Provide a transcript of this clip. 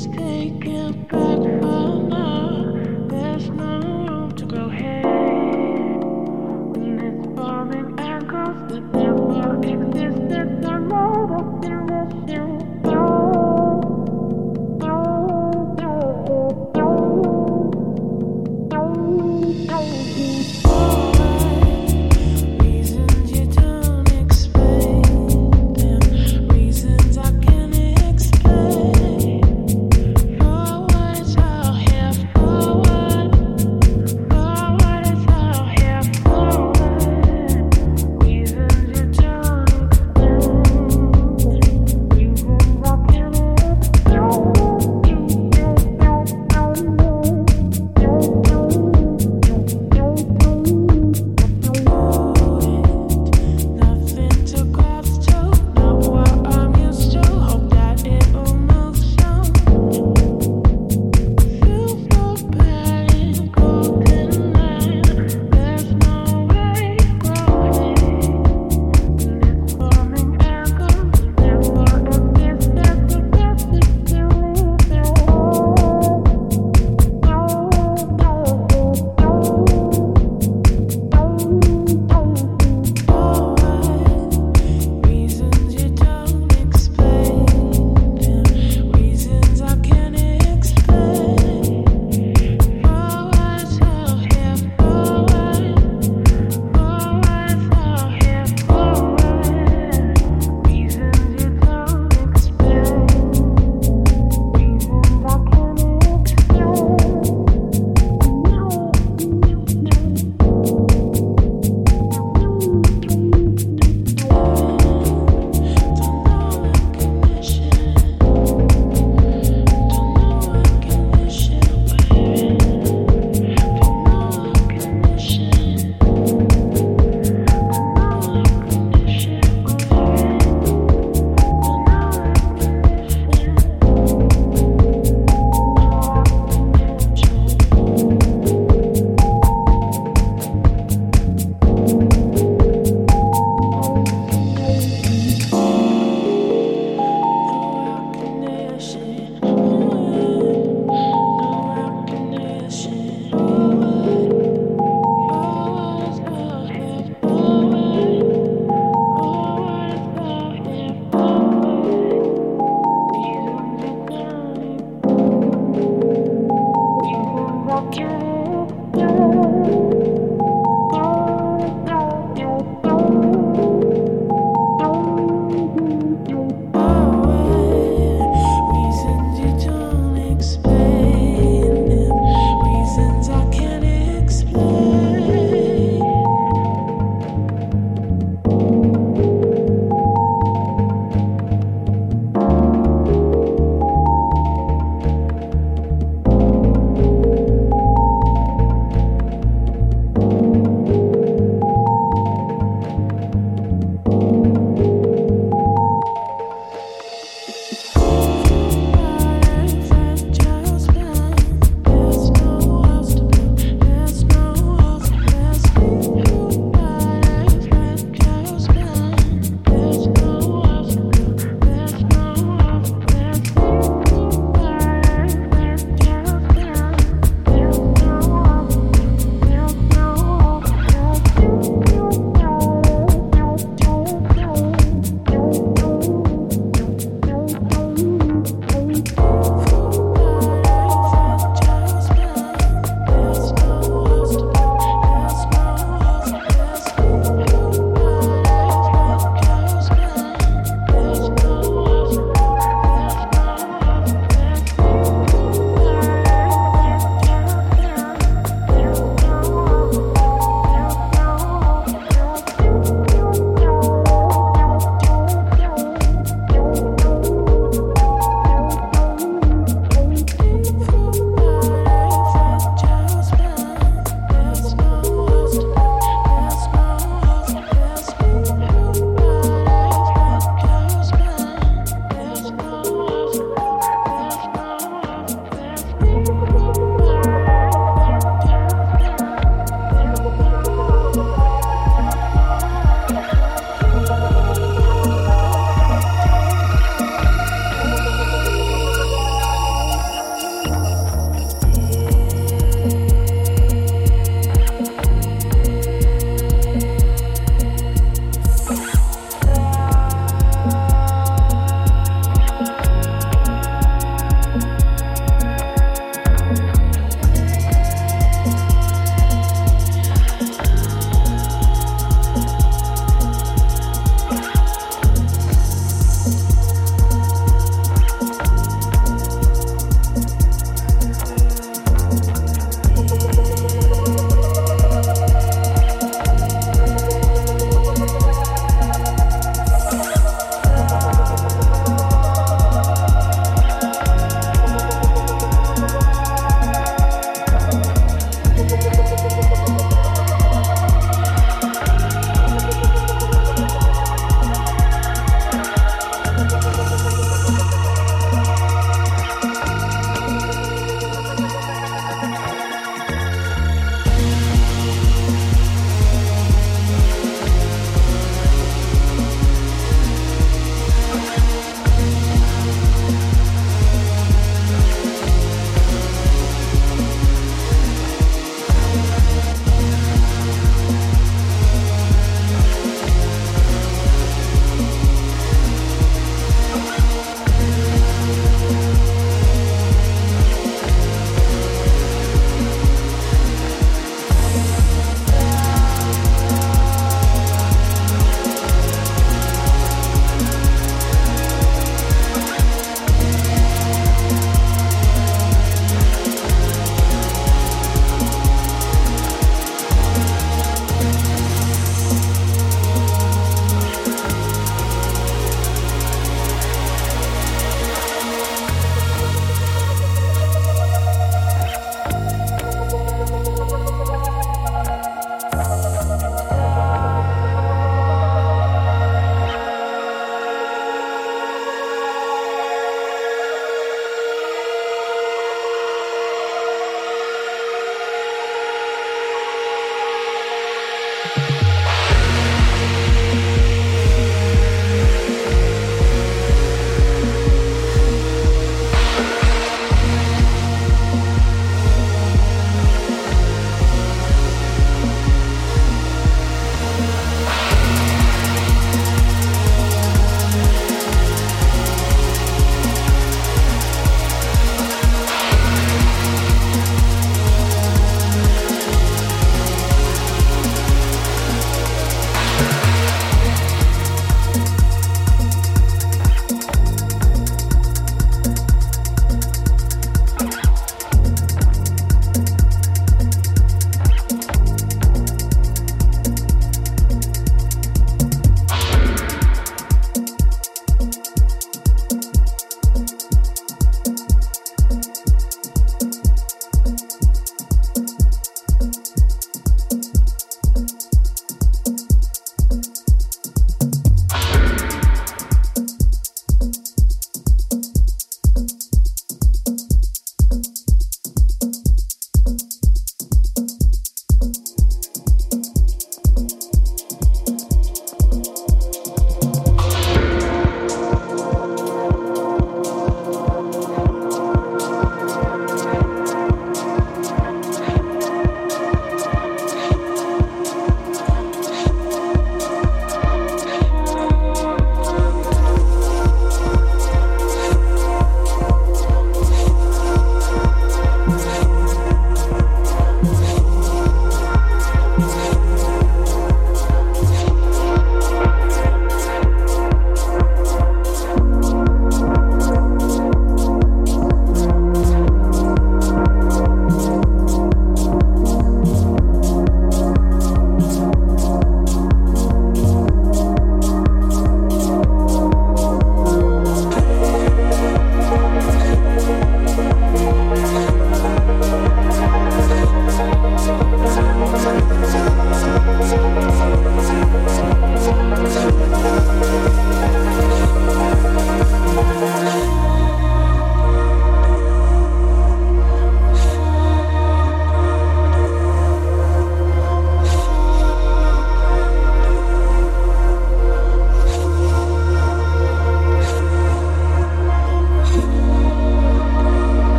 just can't back.